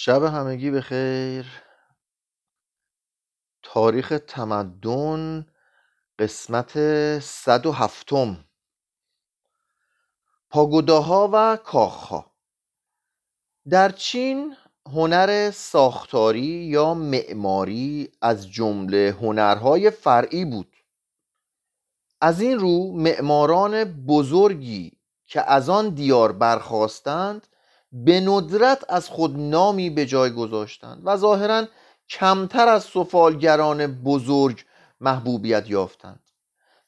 شب همگی به خیر تاریخ تمدن قسمت صد و هفتم. پاگوداها و کاخها. در چین هنر ساختاری یا معماری از جمله هنرهای فرعی بود. از این رو معماران بزرگی که از آن دیار برخواستند به ندرت از خود نامی به جای گذاشتند و ظاهرا کمتر از سفالگران بزرگ محبوبیت یافتند.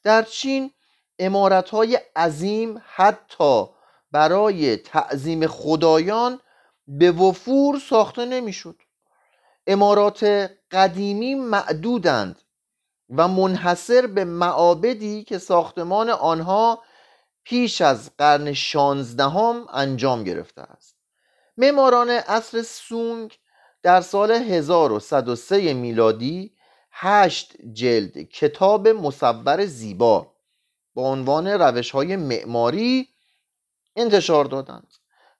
در چین های عظیم حتی برای تعظیم خدایان به وفور ساخته نمی‌شد. امارات قدیمی معدودند و منحصر به معابدی که ساختمان آنها پیش از قرن شانزدهم انجام گرفته است. معماران عصر سونگ در سال 1103 میلادی هشت جلد کتاب مصور زیبا با عنوان روش های معماری انتشار دادند.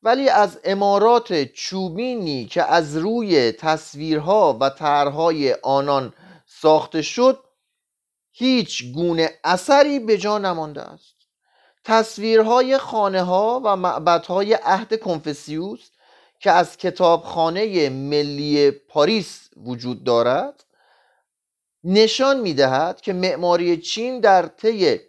ولی از امارات چوبینی که از روی تصویرها و طرحهای آنان ساخته شد هیچ گونه اثری به جا نمانده است. تصویرهای خانه ها و معبدهای عهد کنفسیوس که از کتابخانه ملی پاریس وجود دارد نشان می دهد که معماری چین در طی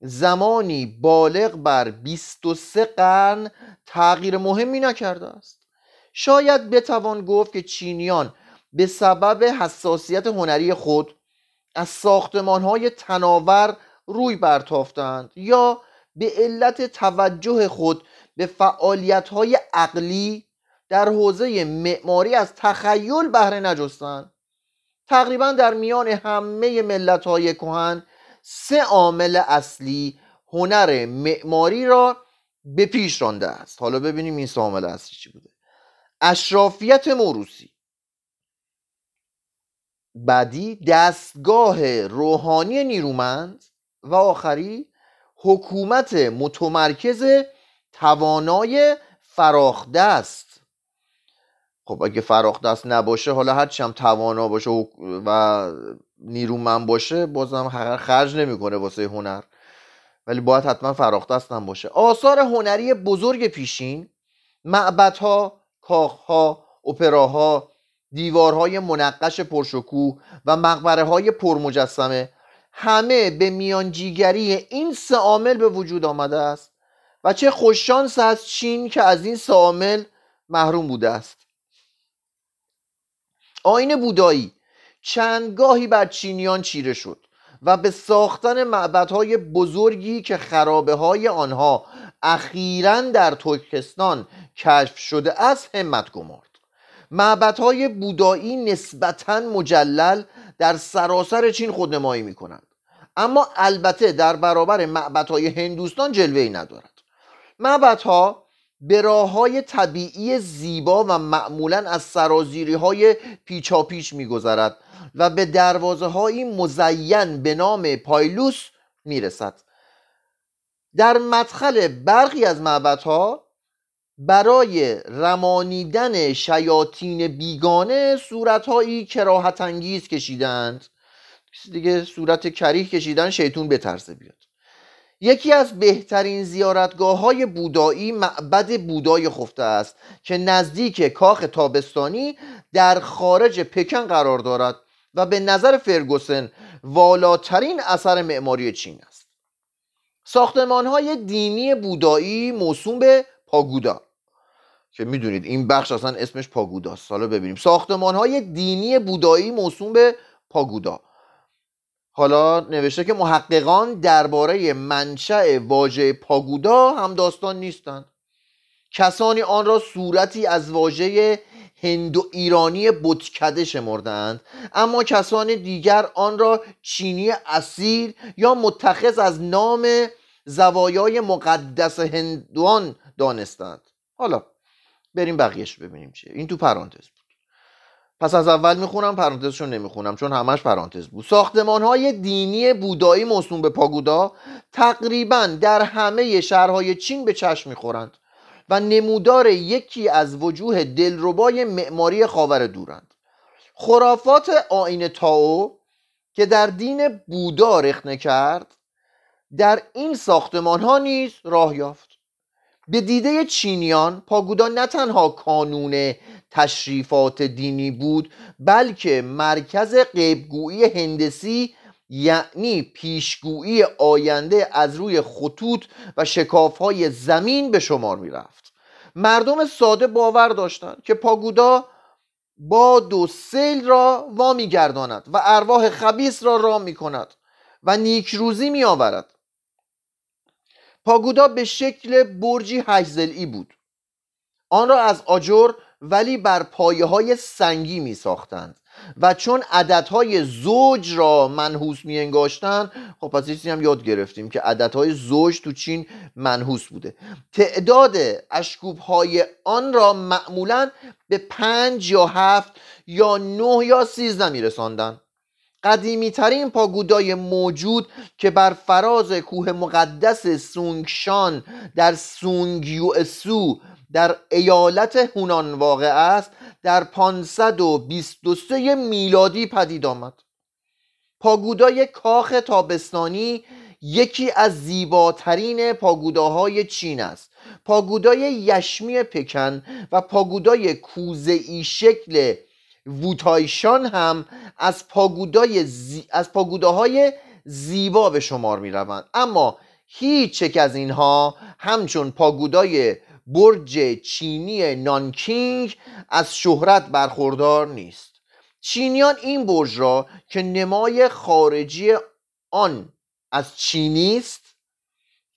زمانی بالغ بر 23 قرن تغییر مهمی نکرده است. شاید بتوان گفت که چینیان به سبب حساسیت هنری خود از ساختمان های تناور روی برتافتند یا به علت توجه خود به فعالیت های عقلی در حوزه معماری از تخیل بهره نجستند تقریبا در میان همه ملت های کهن سه عامل اصلی هنر معماری را به پیش رانده است. حالا ببینیم این سه عامل اصلی چی بوده. اشرافیت موروسی بعدی دستگاه روحانی نیرومند و آخری حکومت متمرکز توانای فراخدست خب اگه فراخ دست نباشه حالا هرچی هم توانا باشه و نیرومند باشه بازم خرج نمی‌کنه واسه هنر. ولی باید حتما فراخ دست هم باشه. آثار هنری بزرگ پیشین معبدها کاخها اپراها دیوارهای منقش پرشکوه و مقبره های پرمجسمه همه به میانجیگری این سه عامل به وجود آمده است و چه خوششانس از چین که از این سه عامل محروم بوده است. آین بودایی چندگاهی بر چینیان چیره شد و به ساختن معبدهای بزرگی که خرابه های آنها اخیرا در ترکستان کشف شده است همت گمارد. معبدهای بودایی نسبتا مجلل در سراسر چین خودنمایی می کنند اما البته در برابر معبدهای هندوستان جلوه ندارد. معبدها به راه های طبیعی زیبا و معمولا از سرازیری های پیچاپیچ میگذرد و به دروازه های مزین به نام پایلوس می‌رسد. در مدخل برخی از معبدها برای رمانیدن شیاطین بیگانه صورتهایی کراهت انگیز کشیدند دیگه صورت کریه کشیدن شیطون بترسه بیاد. یکی از بهترین زیارتگاه های بودایی معبد بودای خفته است که نزدیک کاخ تابستانی در خارج پکن قرار دارد و به نظر فرگوسن والاترین اثر معماری چین است. ساختمان های دینی بودایی موسوم به پاگودا که می‌دونید این بخش اصلا اسمش پاگوداست. حالا ببینیم. ساختمان های دینی بودایی موسوم به پاگودا. حالا نوشته که محققان درباره منشأ واژه پاگودا هم داستان نیستند کسانی آن را صورتی از واژه هندو ایرانی بتکده شمردند اما کسان دیگر آن را چینی اصیل یا متخذ از نام زوایای مقدس هندوان دانستند. حالا بریم بقیهش ببینیم چیه. این تو پرانتز. پس از اول می‌خونم پرانتزشو نمی‌خونم چون همش پرانتز بود. ساختمان های دینی بودایی موسوم به پاگودا تقریبا در همه شهرهای چین به چشم می‌خورند و نمودار یکی از وجوه دلربای معماری خاور دورند. خرافات آین تاو که در دین بودا رخنه کرد در این ساختمان ها نیز راه یافت. به دیده چینیان پاگودا نه تنها کانون تشریفات دینی بود بلکه مرکز قیبگویی هندسی یعنی پیشگویی آینده از روی خطوط و شکافهای زمین به شمار می رفت مردم ساده باور داشتند که پاگودا با دو سیل را وامی گرداند و ارواح خبیس را رام می کند و نیکروزی می آورد پاگودا به شکل برجی هشزلی بود. آن را از آجر ولی بر پایه های سنگی می ساختند و چون عددهای زوج را منحوس می انگاشتن خب پس چیزی هم یاد گرفتیم که عددهای زوج تو چین منحوس بوده. تعداد اشکوب های آن را معمولا به پنج یا هفت یا نه یا سیزده می رساندن قدیمی ترین پاگودای موجود که بر فراز کوه مقدس سونگشان در سونگیوسو در ایالت هونان واقع است در 523 میلادی پدید آمد. پاگودای کاخ تابستانی یکی از زیباترین پاگوداهای چین است. پاگودای یشمی پکن و پاگودای کوزه شکل ووتایشان هم از پاگودای از پاگوداهای زیبا به شمار می روند اما هیچ یک از اینها همچون پاگودای برج چینی نانکینگ از شهرت برخوردار نیست. چینیان این برج را که نمای خارجی آن از چینی است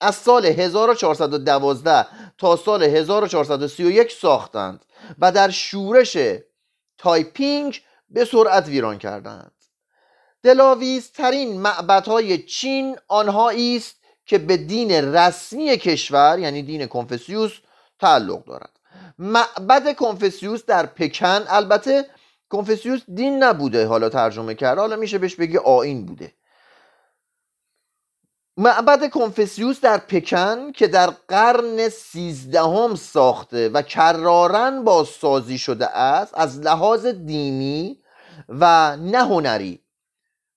از سال 1412 تا سال 1431 ساختند و در شورش تایپینگ به سرعت ویران کردند. دلاویزترین معبدهای چین آنهایی است که به دین رسمی کشور یعنی دین کنفسیوس تعلق دارد. معبد کنفسیوس در پکن البته کنفسیوس دین نبوده حالا ترجمه کرد حالا میشه بهش بگی آین بوده. معبد کنفسیوس در پکن که در قرن سیزدهم ساخته و کرارن بازسازی شده است از لحاظ دینی و نه هنری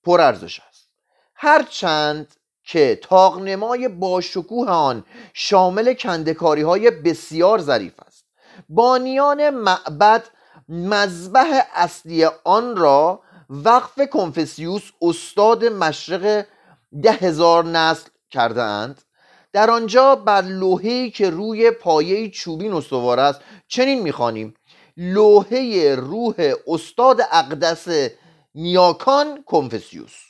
پرارزش است. هرچند که تاقنمای باشکوه آن شامل کندکاری های بسیار ظریف است. بانیان معبد مذبح اصلی آن را وقف کنفسیوس استاد مشرق ده هزار نسل کرده اند در آنجا بر لوحه‌ای که روی پایه چوبین استوار است چنین می‌خوانیم لوحه روح استاد اقدس نیاکان کنفسیوس.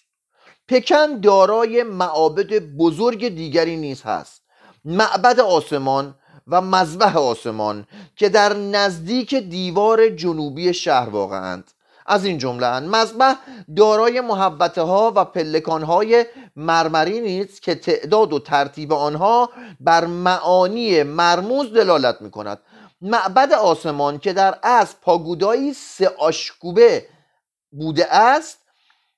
پکن دارای معابد بزرگ دیگری نیز هست. معبد آسمان و مذبح آسمان که در نزدیک دیوار جنوبی شهر واقعند از این جمله مذبح دارای محبته ها و پلکان های مرمری نیست که تعداد و ترتیب آنها بر معانی مرموز دلالت می کند معبد آسمان که در از پاگودایی سه آشکوبه بوده است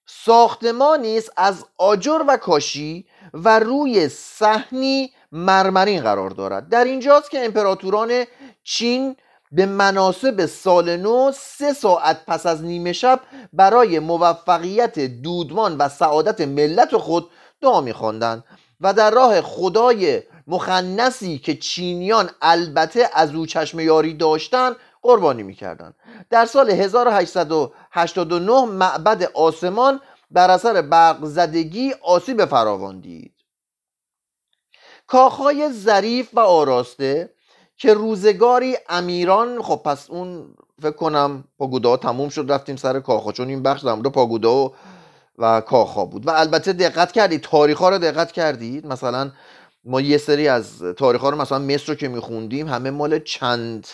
ساختمانی است از آجر و کاشی و روی صحنی مرمرین قرار دارد. در اینجاست که امپراتوران چین به مناسب سال نو سه ساعت پس از نیمه شب برای موفقیت دودمان و سعادت ملت خود دعا میخواندند و در راه خدای مخنسی که چینیان البته از او چشم یاری داشتند قربانی می‌کردند. در سال 1889 معبد آسمان بر اثر برق زدگی آسیب فراوان دید کاخهای ظریف و آراسته که روزگاری امیران خب پس اون فکر کنم پاگودا تموم شد رفتیم سر کاخا چون این بخش در پاگودا و, و کاخا بود. و البته دقت کردید تاریخ ها رو دقت کردید. مثلا ما یه سری از تاریخ ها رو مثلا مصر رو که میخوندیم همه مال چند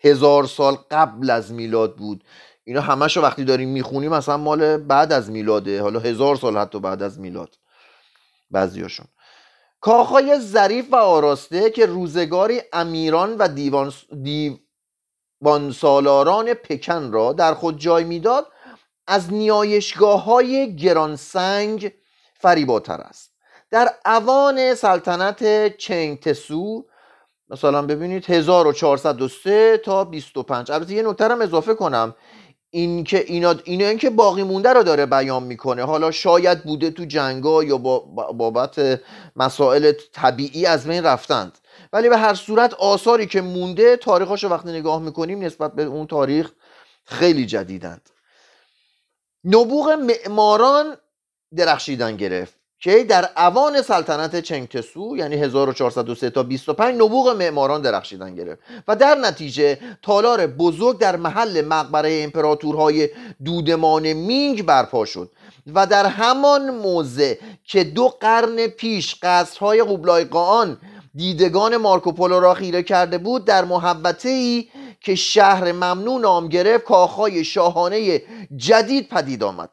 هزار سال قبل از میلاد بود. اینا همش رو وقتی داریم می‌خونیم مثلا مال بعد از میلاده. حالا هزار سال حتی بعد از میلاد. بعضیاشون. کاخهای ظریف و آراسته که روزگاری امیران و دیوان, دیوان سالاران پکن را در خود جای می‌داد از نیایشگاه های گرانسنگ فریباتر است. در اوان سلطنت چنگ تسو مثلا ببینید 1403 تا 25 البته یه نکته هم اضافه کنم. این که اینا اینا اینکه باقی مونده رو داره بیان می‌کنه. حالا شاید بوده تو جنگا یا با بابت مسائل طبیعی از بین رفتند. ولی به هر صورت آثاری که مونده تاریخش رو وقتی نگاه می‌کنیم نسبت به اون تاریخ خیلی جدیدند. نبوغ معماران درخشیدن گرفت. که در اوان سلطنت چنگتسو یعنی 1403 تا 25 نبوغ معماران درخشیدن گرفت. و در نتیجه تالار بزرگ در محل مقبره امپراتورهای دودمان مینگ برپا شد. و در همان موضع که دو قرن پیش قصرهای قبلای قان دیدگان مارکوپولو را خیره کرده بود در محبته ای که شهر ممنون نام گرفت کاخهای شاهانه جدید پدید آمد.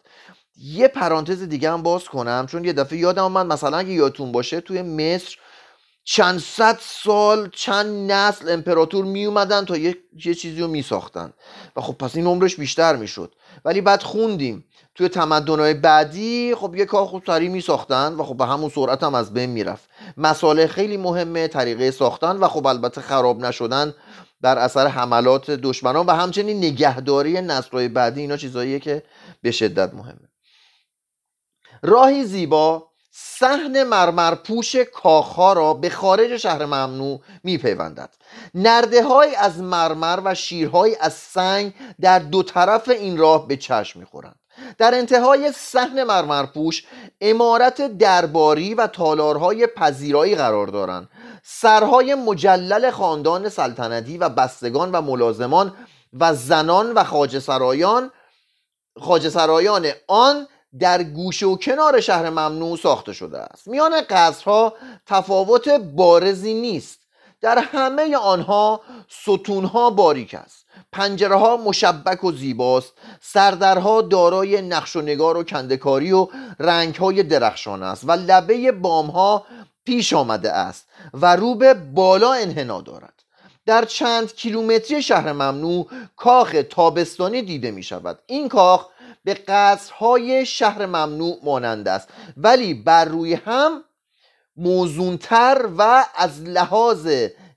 یه پرانتز دیگه هم باز کنم چون یه دفعه یادم آمد مثلا اگه یادتون باشه توی مصر چند صد سال چند نسل امپراتور می اومدن تا یه, یه چیزی رو می ساختن و خب پس این عمرش بیشتر می شد ولی بعد خوندیم. توی تمدنهای بعدی خب یه کار خوب سریع می ساختن و خب به همون صورت هم از بین می‌رفت. مساله خیلی مهمه طریقه ساختن و خب البته خراب نشدن در اثر حملات دشمنان و همچنین نگهداری نسلهای بعدی اینا چیزاییه که به شدت مهمه. راهی زیبا صحن مرمر پوش کاخها را به خارج شهر ممنوع میپیوندد. نرده های از مرمر و شیرهای از سنگ در دو طرف این راه به چشم می‌خورند. در انتهای صحن مرمرپوش امارت درباری و تالارهای پذیرایی قرار دارند. سرهای مجلل خاندان سلطنتی و بستگان و ملازمان و زنان و خاجه سرایان سرایان آن در گوشه و کنار شهر ممنوع ساخته شده است. میان قصرها تفاوت بارزی نیست. در همه آنها ستونها باریک است. پنجره ها مشبک و زیباست. سردرها دارای نقش و نگار و کندکاری و رنگ های درخشان است و لبه بام ها پیش آمده است و رو به بالا انحنا دارد. در چند کیلومتری شهر ممنوع کاخ تابستانی دیده می شود این کاخ به قصرهای شهر ممنوع مانند است. ولی بر روی هم موزونتر و از لحاظ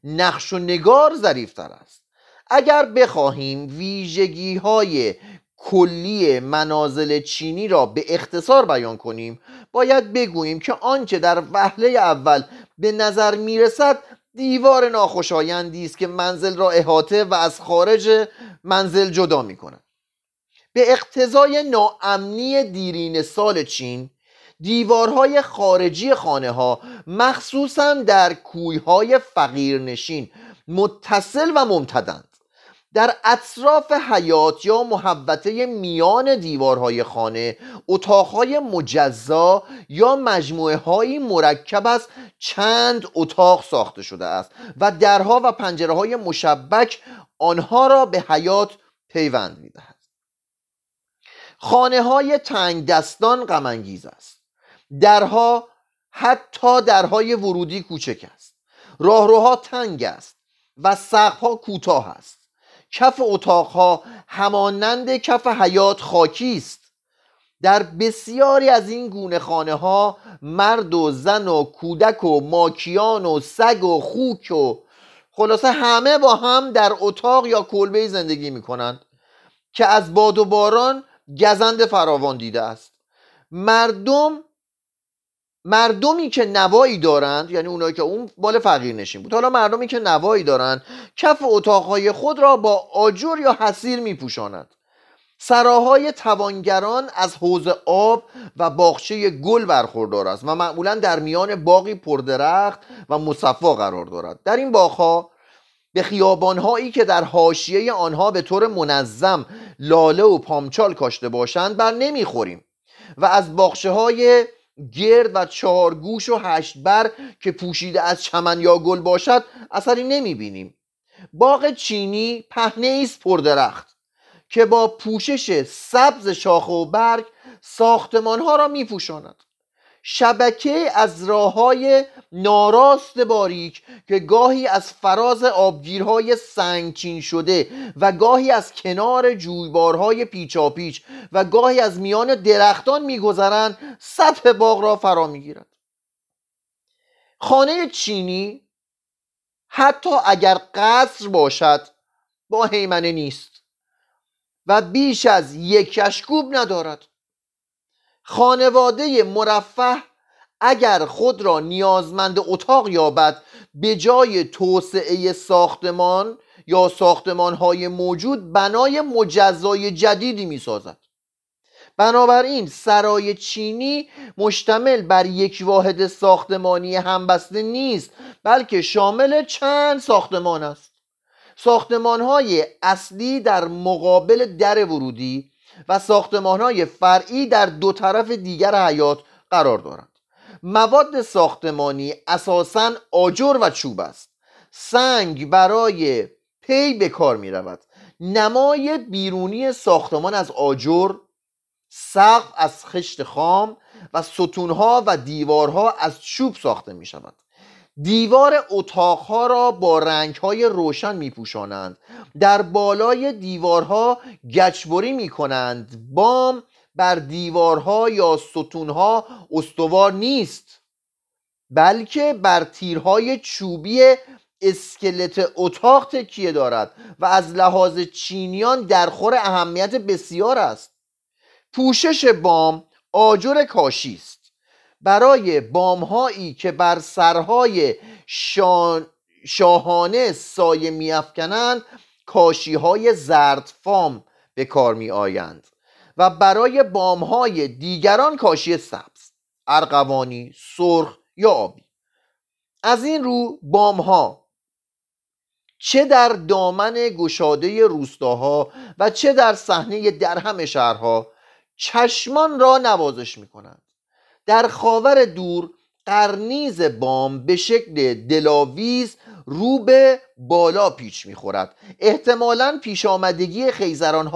نقش و نگار ظریفتر است. اگر بخواهیم ویژگی های کلی منازل چینی را به اختصار بیان کنیم باید بگوییم که آنچه در وهله اول به نظر می‌رسد دیوار ناخوشایندی است که منزل را احاطه و از خارج منزل جدا می کند به اقتضای ناامنی دیرین سال چین دیوارهای خارجی خانه ها مخصوصا در کویهای فقیرنشین متصل و ممتدند. در اطراف حیات یا محبته میان دیوارهای خانه اتاقهای مجزا یا مجموعه هایی مرکب از چند اتاق ساخته شده است و درها و پنجره های مشبک آنها را به حیات پیوند می‌دهد. خانه های تنگ دستان غمانگیز است. درها حتی درهای ورودی کوچک است. راهروها تنگ است و سقفها کوتاه است. کف اتاقها همانند کف حیات خاکی است. در بسیاری از این گونه خانه ها مرد و زن و کودک و ماکیان و سگ و خوک و خلاصه همه با هم در اتاق یا کلبه زندگی می کنند که از باد و باران گزند فراوان دیده است. مردم مردمی که نوایی دارند یعنی اونایی که اون بال فقیر نشین بود. حالا مردمی که نوایی دارند کف اتاقهای خود را با آجر یا حسیر میپوشانند سراهای توانگران از حوز آب و باغچه گل برخوردار است و معمولا در میان باقی پردرخت و مصفا قرار دارد. در این باغها به خیابانهایی که در حاشیه آنها به طور منظم لاله و پامچال کاشته باشند بر نمی‌خوریم. و از باخشه های گرد و چارگوش و هشت بر که پوشیده از چمن یا گل باشد اثری نمی بینیم باغ چینی پهنه است پردرخت که با پوشش سبز شاخه و برگ ساختمان ها را می پوشاند شبکه از راه های ناراست باریک که گاهی از فراز آبگیرهای سنگچین شده و گاهی از کنار جویبارهای پیچاپیچ و گاهی از میان درختان میگذرند سطح باغ را فرا می‌گیرد. خانه چینی حتی اگر قصر باشد با حیمنه نیست و بیش از یک کشکوب ندارد. خانواده مرفه اگر خود را نیازمند اتاق یابد به جای توسعه ساختمان یا ساختمان های موجود بنای مجزای جدیدی می سازد بنابراین سرای چینی مشتمل بر یک واحد ساختمانی همبسته نیست بلکه شامل چند ساختمان است. ساختمان های اصلی در مقابل در ورودی و ساختمان های فرعی در دو طرف دیگر حیات قرار دارند. مواد ساختمانی اساسا آجر و چوب است. سنگ برای پی به کار می رود نمای بیرونی ساختمان از آجر سقف از خشت خام و ستونها و دیوارها از چوب ساخته می شود دیوار اتاقها را با رنگهای روشن می پوشانند در بالای دیوارها گچبری می کنند بام بر دیوارها یا ستونها استوار نیست بلکه بر تیرهای چوبی اسکلت اتاق تکیه دارد و از لحاظ چینیان در خور اهمیت بسیار است. پوشش بام آجر کاشی است. برای بامهایی که بر سرهای شان... شاهانه سایه میافکنند کاشی های زرد فام به کار می آیند و برای بامهای دیگران کاشی سبز ارغوانی سرخ یا آبی. از این رو بامها چه در دامن گشاده روستاها و چه در صحنه درهم شهرها چشمان را نوازش می کنند در خاور دور قرنیز بام به شکل دلاویز رو به بالا پیچ می‌خورد. احتمالا پیش آمدگی خیزران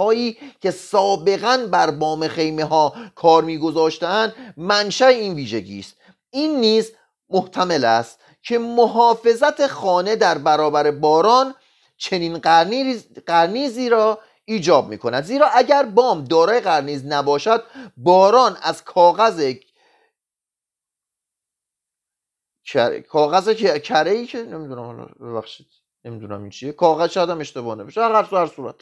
که سابقا بر بام خیمه ها کار میگذاشتند منشأ این ویژگی است. این نیز محتمل است که محافظت خانه در برابر باران چنین قرنیزی را ایجاب می کند زیرا اگر بام دارای قرنیز نباشد باران از کاغذ کاغذ کره ای که نمی‌دونم حالا ببخشید نمی‌دونم این چیه. کاغذ شاید هم اشتباه نمیشه هر هر صورت.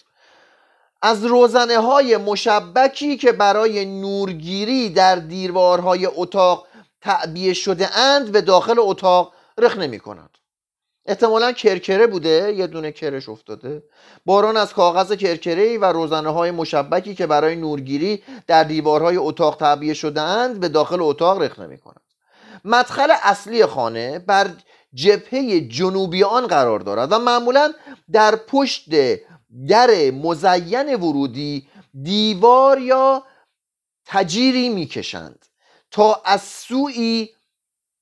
از روزنه های مشبکی که برای نورگیری در دیوارهای اتاق تعبیه شده اند به داخل اتاق رخ نمی کند احتمالا کرکره بوده یه دونه کرش افتاده. باران از کاغذ کرکره و روزنه های مشبکی که برای نورگیری در دیوارهای اتاق تعبیه شده اند به داخل اتاق رخ نمی کند مدخل اصلی خانه بر جبهه جنوبی آن قرار دارد و معمولا در پشت در مزین ورودی دیوار یا تجیری می‌کشند تا از سوی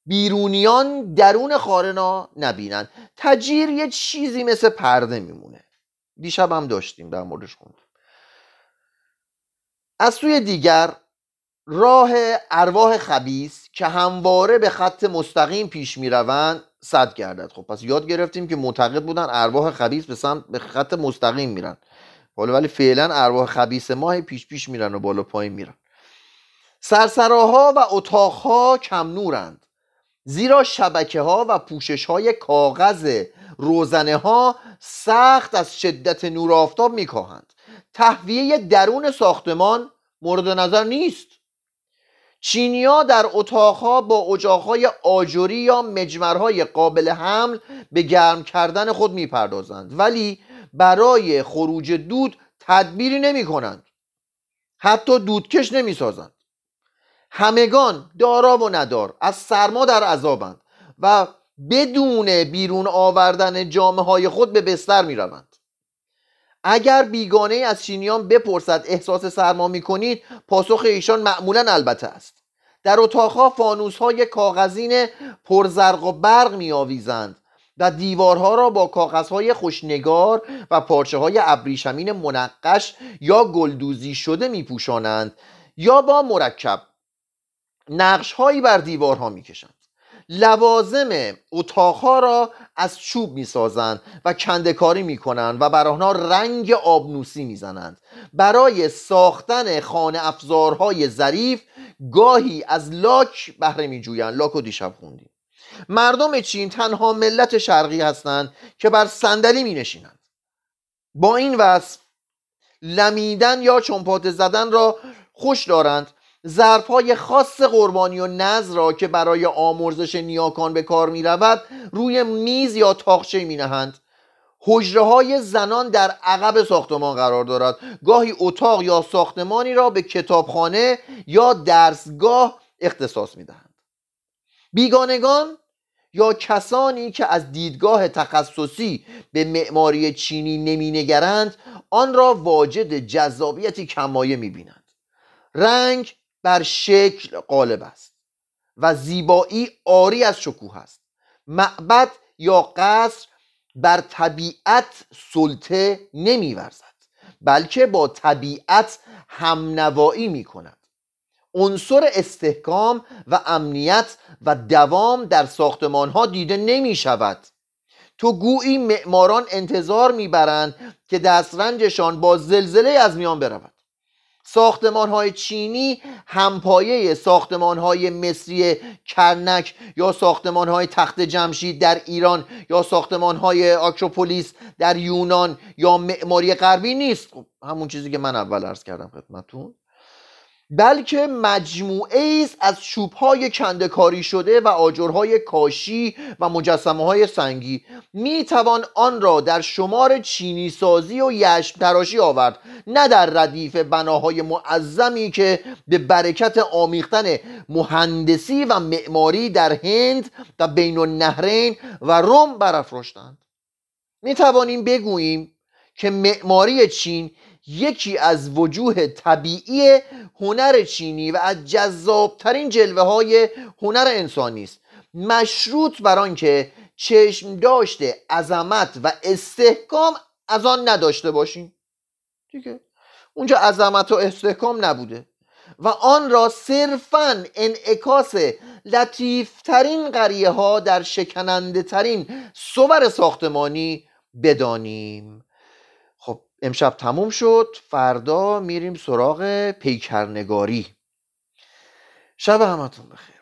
بیرونیان درون خارنا نبینند. تجیر یه چیزی مثل پرده میمونه. دیشب هم داشتیم در موردش خوندیم. از سوی دیگر راه ارواح خبیس که همواره به خط مستقیم پیش می‌روند صد گردد. خب پس یاد گرفتیم که معتقد بودن ارواح خبیس به سمت به خط مستقیم میرن. حالا ولی فعلا ارواح خبیس ماه پیش پیش میرن و بالا پایین میرن. سرسراها و اتاقها کم نورند زیرا شبکه ها و پوشش های کاغذ روزنه ها سخت از شدت نور آفتاب میکاهند. تهویه درون ساختمان مورد نظر نیست. چینیا در اتاقها با اجاقهای آجوری یا مجمرهای قابل حمل به گرم کردن خود می‌پردازند. ولی برای خروج دود تدبیری نمی کنند حتی دودکش نمی سازند همگان دارا و ندار از سرما در عذابند و بدون بیرون آوردن جامعه های خود به بستر می روند. اگر بیگانه از چینیان بپرسد احساس سرما می کنید پاسخ ایشان معمولا البته است. در اتاقها فانوس های کاغذین پرزرق و برق می و دیوارها را با کاغذهای خوشنگار و پارچه های ابریشمین منقش یا گلدوزی شده می پوشانند یا با مرکب. نقش هایی بر دیوارها می کشند لوازم اتاقها را از چوب می سازند و کندکاری می کنند و بر آنها رنگ آبنوسی می زنند برای ساختن خانه افزارهای ظریف گاهی از لاک بهره می جویند لاک و دیشب خوندیم. مردم چین تنها ملت شرقی هستند که بر صندلی می نشینند با این وصف لمیدن یا چنپات زدن را خوش دارند ظرفهای خاص قربانی و نظر را که برای آمرزش نیاکان به کار می رود روی میز یا تاخچه می نهند حجره های زنان در عقب ساختمان قرار دارد. گاهی اتاق یا ساختمانی را به کتابخانه یا درسگاه اختصاص می دهند بیگانگان یا کسانی که از دیدگاه تخصصی به معماری چینی نمینگرند آن را واجد جذابیتی کمایه می‌بینند. رنگ بر شکل غالب است و زیبایی آری از شکوه است. معبد یا قصر بر طبیعت سلطه نمیورزد بلکه با طبیعت همنوایی می کند عنصر استحکام و امنیت و دوام در ساختمان ها دیده نمی شود تو گویی معماران انتظار می‌برند که دسترنجشان با زلزله از میان برود. ساختمان های چینی همپایه ساختمان های مصری کرنک یا ساختمان های تخت جمشید در ایران یا ساختمان های آکروپولیس در یونان یا معماری غربی نیست. خب همون چیزی که من اول عرض کردم خدمتون بلکه مجموعه است از چوبهای کندکاری شده و آجرهای کاشی و مجسمه های سنگی. می توان آن را در شمار چینی سازی و یشم تراشی آورد نه در ردیف بناهای معظمی که به برکت آمیختن مهندسی و معماری در هند و بین النهرین و روم برافراشتند. می توانیم بگوییم که معماری چین یکی از وجوه طبیعی هنر چینی و از جذابترین جلوه های هنر انسانی است. مشروط بر آنکه چشم داشته عظمت و استحکام از آن نداشته باشیم. دیگه. اونجا عظمت و استحکام نبوده. و آن را صرفا انعکاس لطیفترین قریه ها در شکننده ترین صور ساختمانی بدانیم. امشب تموم شد. فردا میریم سراغ پیکرنگاری. شب همتون بخیر.